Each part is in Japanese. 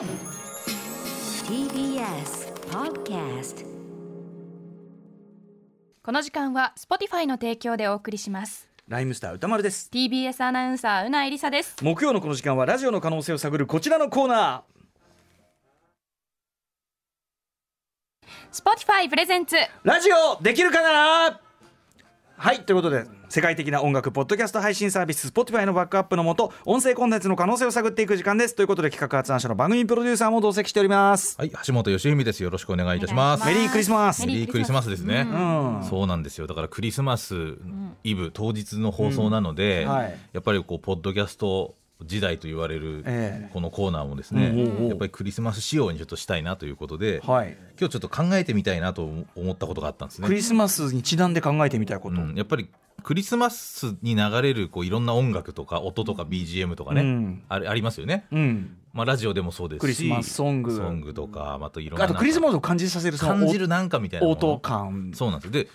TBS Podcast この時間は Spotify の提供でお送りします。ライムスター歌丸です。TBS アナウンサーうないりさです。木曜のこの時間はラジオの可能性を探るこちらのコーナ Spotify プレゼンツ。ーラジオできるかな？はいということで世界的な音楽ポッドキャスト配信サービス Spotify のバックアップのもと音声コンテンツの可能性を探っていく時間ですということで企画発案者の番組プロデューサーも同席しておりますはい、橋本義文です。よろしくお願いいたします。メリークリスマスメリークリスマスですね。うんそうなんですよ。だからクリスマスイブ当日の放送なので、うんはいやっぱりこうポッドキャスト時代と言われるええ。このコーナーもですね、うんうんうん。やっぱりクリスマス仕様にちょっとしたいなということで、はい。今日ちょっと考えてみたいなと思ったことがあったんですね。クリスマスにちなんで考えてみたいこと、うん、やっぱりクリスマスに流れるこういろんな音楽とか音とか BGM とかね、うん。あれありますよね。うん。まあラジオでもそうですし、クリスマスソング。ソングとかまたいろんなあとクリスマスを感じさせる感じるなんかみたいな音感。そうなんです。よで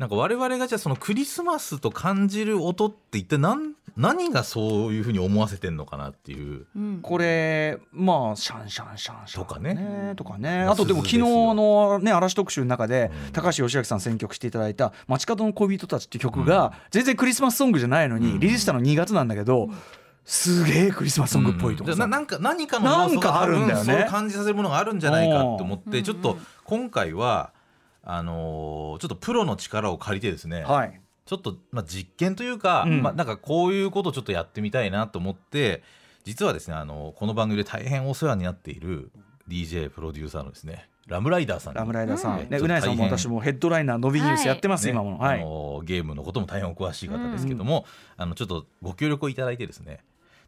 なんか我々がじゃあそのクリスマスと感じる音って一体何何がそういうふうに思わせてんのかなっていう。うん。これまあシャンシャンシャンシャンとかね。とかね。まああとでも昨日のね嵐特集の中でうん。高橋義明さん選曲していただいた「街角の恋人たち」っていう曲が全然クリスマスソングじゃないのにリリースしたの2月なんだけどすげえクリスマスソングっぽいとかさ。うんななんか何かの要素なんかがあるんだよね。感じさせるものがあるんじゃないかって思っうん。てちょっと今回はあのーちょっとプロの力を借りてですね、はいちょっと、まあ、実験というか、うん。まあ、なんかこういうことをちょっとやってみたいなと思って実はですねあのこの番組で大変お世話になっている DJ プロデューサーのですねラムライダーさんに。ラムライダーさん、うん。ねうないさんも私もヘッドライナー伸びニュースやってます、ね今もはい。あのゲームのことも大変お詳しい方ですけども、あのちょっとご協力をいただいてですね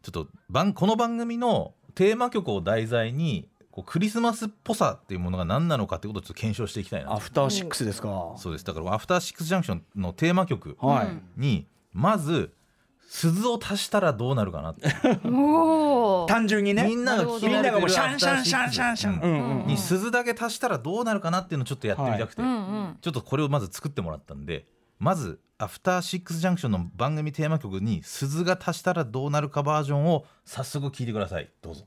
ちょっと番この番組のテーマ曲を題材にこうクリスマスっぽさっていうものが何なのかっていうことをちょっと検証していきたいなと。アフターシックスですか。そうです。だから「アフターシックスジャンクション」のテーマ曲にまず鈴を足したらどうなるかな単純にね。みんながみんながもうシャンシャンシャンシャン。シャン、に鈴だけ足したらどうなるかなっていうのをちょっとやってみたくて、うんうん。ちょっとこれをまず作ってもらったんでまず「アフターシックスジャンクション」の番組テーマ曲に鈴が足したらどうなるかバージョンを早速聞いてください。どうぞ。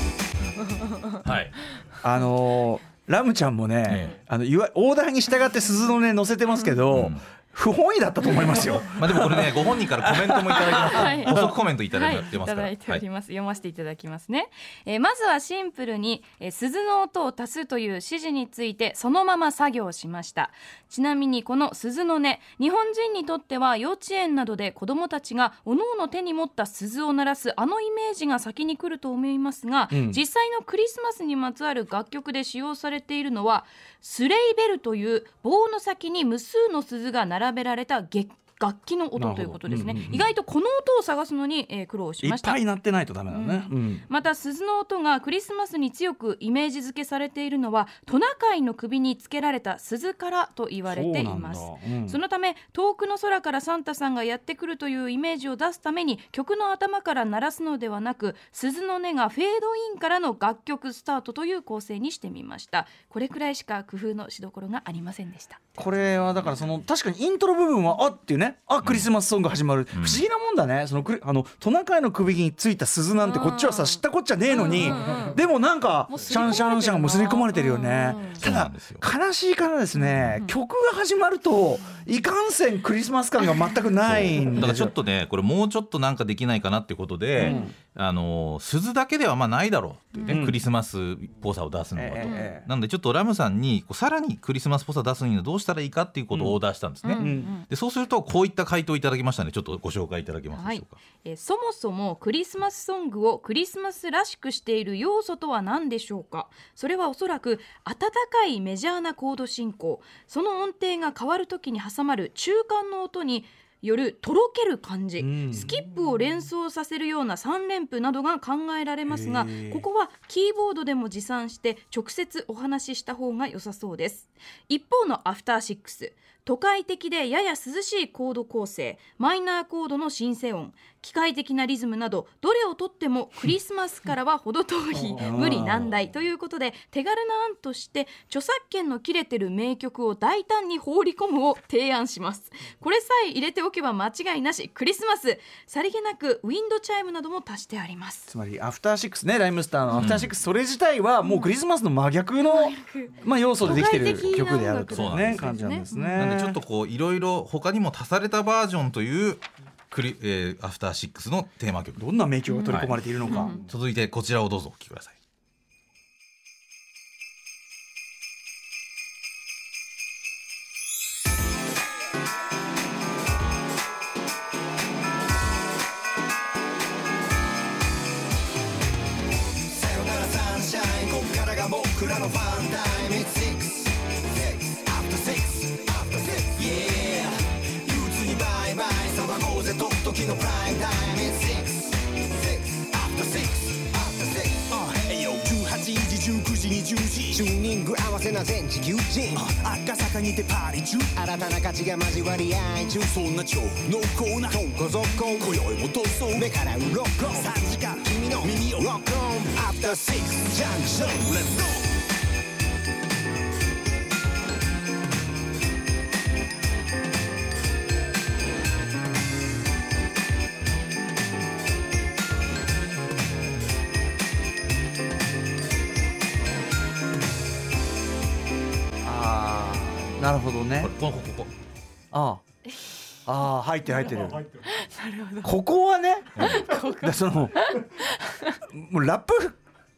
はい、あのーラムちゃんもね、ええ。あのいわオーダーに従って鈴のね載せてますけど、うん不本意だったと思いますよ。まあでもこれねご本人からコメントもいただいてます、はい。補足コメントいただはいい、てますから、い。ただいております、読ませていただきますね、えーまずはシンプルに、えー鈴の音を足すという指示についてそのまま作業しました。ちなみにこの鈴の音日本人にとっては幼稚園などで子どもたちがおのおの手に持った鈴を鳴らすあのイメージが先に来ると思いますが、うん。実際のクリスマスにまつわる楽曲で使用されているのはスレイベルという棒の先に無数の鈴が並べられた月楽器の音ということですね、うんうんうん。意外とこの音を探すのに、えー苦労しいました。っぱい鳴ってないとダメだね。うん。また鈴の音がクリスマスに強くイメージ付けされているのはトナカイの首につけられた鈴からと言われています。そのため遠くの空からサンタさんがやってくるというイメージを出すために曲の頭から鳴らすのではなく鈴の音がフェードインからの楽曲スタートという構成にしてみました。これくらいしか工夫のしどころがありませんでした。これはだからその確かにイントロ部分はあっていうねあクリスマスソング始まる、不思議なもんだね。そのあのトナカイの首についた鈴なんてこっちはさ知ったこっちゃねえのに、でもなんかシャンシャンシャン結び込まれてるよね、うん。ただ悲しいからですね、曲が始まるといかんせんクリスマス感が全くないんだからちょっとねこれもうちょっとなんかできないかなってことで、あの鈴だけではまあないだろうっていうね、うんクリスマスっぽさを出すのはと、ええ。ええ。なのでちょっとラムさんにこうさらにクリスマスっぽさ出すにはどうしたらいいかっていうことをオーダーしたんですね、うん。うん。でそうするとこういった回答をいただきましたのでちょっとご紹介いただけますでしょうか、えーそもそもクリスマスソングをクリスマスらしくしている要素とは何でしょうか？それはおそらく温かいメジャーなコード進行。その音程が変わるときに挟まる中間の音によるとろける感じ、うん。スキップを連想させるような3連符などが考えられますがここはキーボードでも持参して直接お話しした方が良さそうです。一方のアフターシックス都会的でやや涼しいコード構成マイナーコードのシンセ音機械的なリズムなどどれをとってもクリスマスからは程遠い無理難題ということで手軽な案として著作権の切れてる名曲を大胆に放り込むを提案します。これさえ入れておけば間違いなしクリスマスさりげなくウィンドチャイムなども足してあります。つまりアフターシックスねライムスターのアフターシックス、それ自体はもうクリスマスの真逆の、まあ、要素でできてる曲であるというね音楽感じなんですね。でちょっとこういろいろ他にも足されたバージョンというクリ、えーアフターシックスのテーマ曲。どんな名曲が取り込まれているのか、続いてこちらをどうぞお聴きくださいさよならサンシャインこっからが僕らのファンタイムうぜとっときのプライムタイム It's six six after six after six uh, えよ18時19時20時チューニング合わせな全地球人赤坂にてパーリー中新たな価値が交わり合い中そんな超濃厚な今こ続行今宵も逃走目から鱗3時間君の耳をロックオン After Six Junction Let's go どね。これここここ。ああ。ああ入ってる入ってる。ここはねだそのもうラップ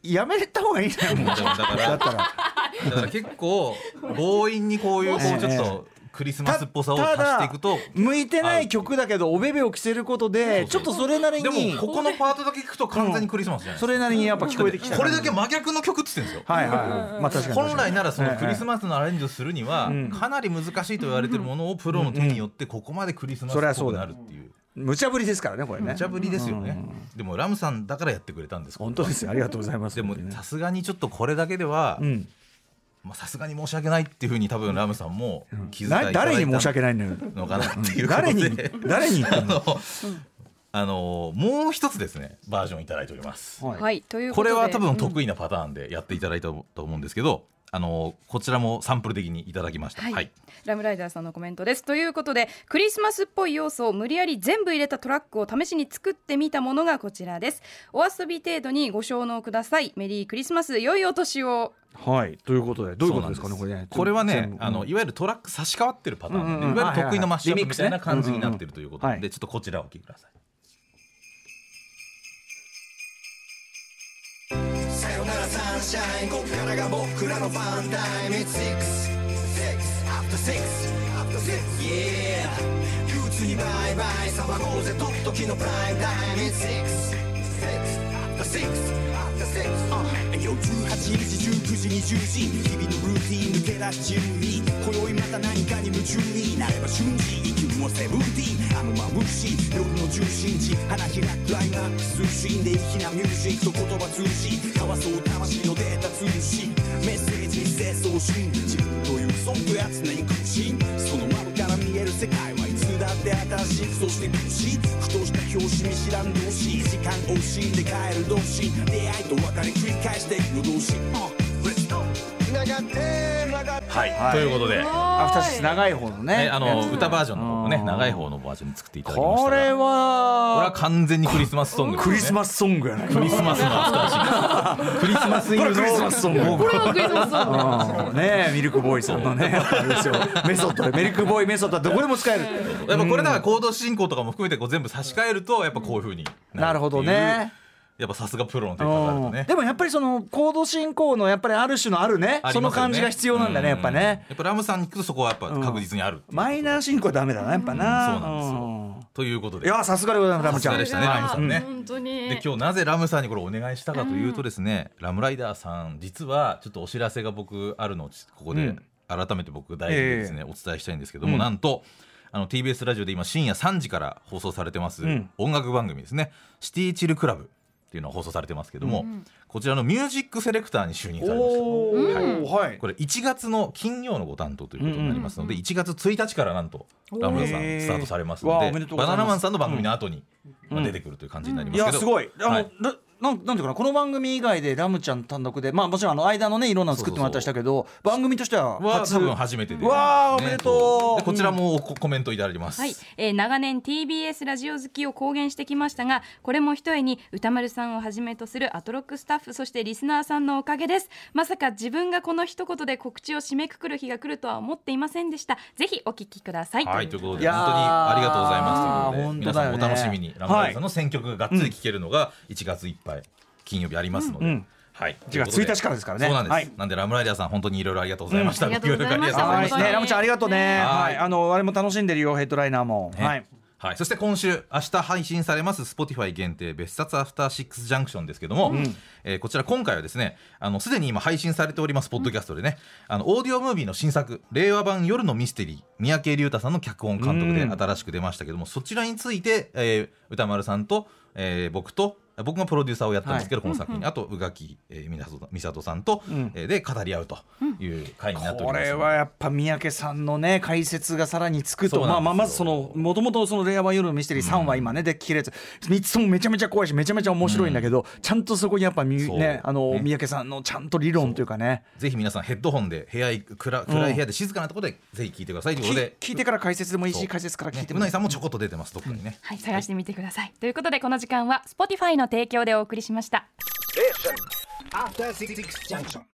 やめた方がいいんじゃないもうだからだったら。だから結構強引にこういうこうちょっとクリスマスっぽさを足していくと。向いてない曲だけどおべべを着せることでちょっとそれなりでにもここのパートだけ聞くと完全にクリスマスじゃないですそれなりにやっぱ聞こえてきたかこれだけ真逆の曲っつってんですよ。はいはいはい。まあ確かに本来ならそのクリスママスのアレンジをするにはん。かなり難しいと言われてるものをプロの手によってここまでクリスマスっぽくなるっていう。無茶ぶりですからねこれね。無茶ぶりですよね。でもラムさんだからやってくれたんです本当ですよ。ありがとうございます。でもさすがにちょっとこれだけではさすがに申し訳ないっていうふうに多分ラムさんも気遣いいただないた誰に申し訳ないのかなっていうこと誰にで誰に言ってんの？あのあのもう一つですねバージョンいただいております。はい。はいということで。これは多分うん。得意なパターンでやっていただいたと思うんですけど、あのこちらもサンプル的にいただきました。はい。はい。ラムライダーさんのコメントです。ということでクリスマスっぽい要素を無理やり全部入れたトラックを試しに作ってみたものがこちらです。お遊び程度にご承納ください。メリークリスマス良いお年を。はい。ということでどういうことですかねこれね。これはね全部、あのいわゆるトラック差し替わってるパターンうんうんいわゆる得意のマッシュアップみたいな感じになってるということで、うんうんうん。はい。ちょっとこちらをお聞きください。シャインこっからが僕らのファンタイム。It's six. Six. After six. After six. Yeah. 憂鬱にバイバイ。騒ごうぜ。とっときのプライムタイム。It's six. Six. After six after six uh. 夜18時19時20時日々のルーティン抜け出し中に今宵また何かに夢中になれば瞬時息もセブンティーン。あの眩しい夜の中心地花開くライマックスシーンで粋なミュージックと言葉通じ交わそう魂のデータ通信。メッセージに清送信自分というソフトや常に空心。そつだって新しくそして苦しい。ふとした拍子見知らん同士時間を惜しんで帰る同士出会いと別れ繰り返して夜通し Let's go 繋がって繋がって。はい、はい。ということで、アフターシックス長い方のね。ね、あの歌バージョンもねうん長い方のバージョンに作っていただきましたこれがこれはは完全にクリスマスソングね。クリスマスソングやね。クリスマスのアフターシックリスマスイブのこれクリスマスソング。これもクリスマスソング。うん。ねえミルクボーイさんのねあれですよ。メソッドで。ミルクボーイメソッドはどこでも使える。やっぱこれだからコード進行とかも含めてこう全部差し替えるとやっぱこういう風になるほどねやっぱさすがプロの手がかかるとね。でもやっぱりそのコード進行のやっぱりある種のあるね。その感じが必要なんだねやっぱね。うんやっぱラムさんに行くとそこはやっぱ確実にあるマイナー進行はダメだなやっぱな、そうなんですよ。ということいでやさすがでございますラムちゃん。さすがでしたねラムさんね。本当に。で今日なぜラムさんにこれお願いしたかというとですね、ラムライダーさん実はちょっとお知らせが僕あるのをここでうん。改めて僕大事でですね、お伝えしたいんですけども、うん。なんとあの TBS ラジオで今深夜3時から放送されてます、うん。音楽番組ですね「シティチルクラブ」っていうのが放送されてますけども、こちらのミュージックセレクターに就任されました。はい。これ1月の金曜のご担当ということになりますので、1月1日からなんとラムラさんスタートされますのでバナナマンさんの番組の後に、まあ、出てくるという感じになりますけど、いやすごい。あの、はいななんなんていうかなこの番組以外でラムちゃん単独でまあもちろんあの間のねいろんなの作ってもらったりしたけど番組としてはは初多分初めてで、わあおめでとう。でこちらもココメントいただいてます。はい、えー長年 TBS ラジオ好きを公言してきましたがこれもひとえに歌丸さんをはじめとするアトロックスタッフそしてリスナーさんのおかげです。まさか自分がこの一言で告知を締めくくる日が来るとは思っていませんでした。ぜひお聞きください、はいということいやー。で本当にありがとうございますということで。皆さんお本当だよね。楽しみに。ラムライダーさんの選曲ががっつり聴けるのが1月いっぱい金曜日ありますので、うん。はい。1月1日からですからね。そうなんです、はい。なんでラムライダーさん本当にいろいろありがとうございました、うん。ありがとうございました。ご協力ありがとうございました。はいねラムちゃんありがとうねははい。い。あのあれも楽しんでるよヘッドライナーも。ね。はい。はい、そして今週明日配信されます Spotify 限定別冊アフターシックスジャンクションですけども、えーこちら今回はですねあのすでに今配信されておりますポッドキャストでね、あのオーディオムービーの新作令和版夜のミステリー三宅龍太さんの脚本監督でうん新しく出ましたけども、そちらについて、えー歌丸さんと、えー僕と僕がプロデューサーをやってますけど、この作品、あと宇垣、えー、美里さんと、ん。えーで語り合うという回になっておりますこれはやっぱ三宅さんのね解説がさらにつくとまあまあまずそのもともとその「令和版夜のミステリー」3話今ねで聞けるやつ3つともめちゃめちゃ怖いしめちゃめちゃ面白いんだけどちゃんとそこにやっぱみねあのね三宅さんのちゃんと理論というかねぜひ皆さんヘッドホンで部屋い暗暗い部屋で静かなところでぜひ聞いてくださいということでき聞いてから解説でもいいし解説から聞いねてもいいうないさんもちょこっと出てますどっかにね、はい、探してみてください、ということでこの時間は Spotify の提供でお送りしました。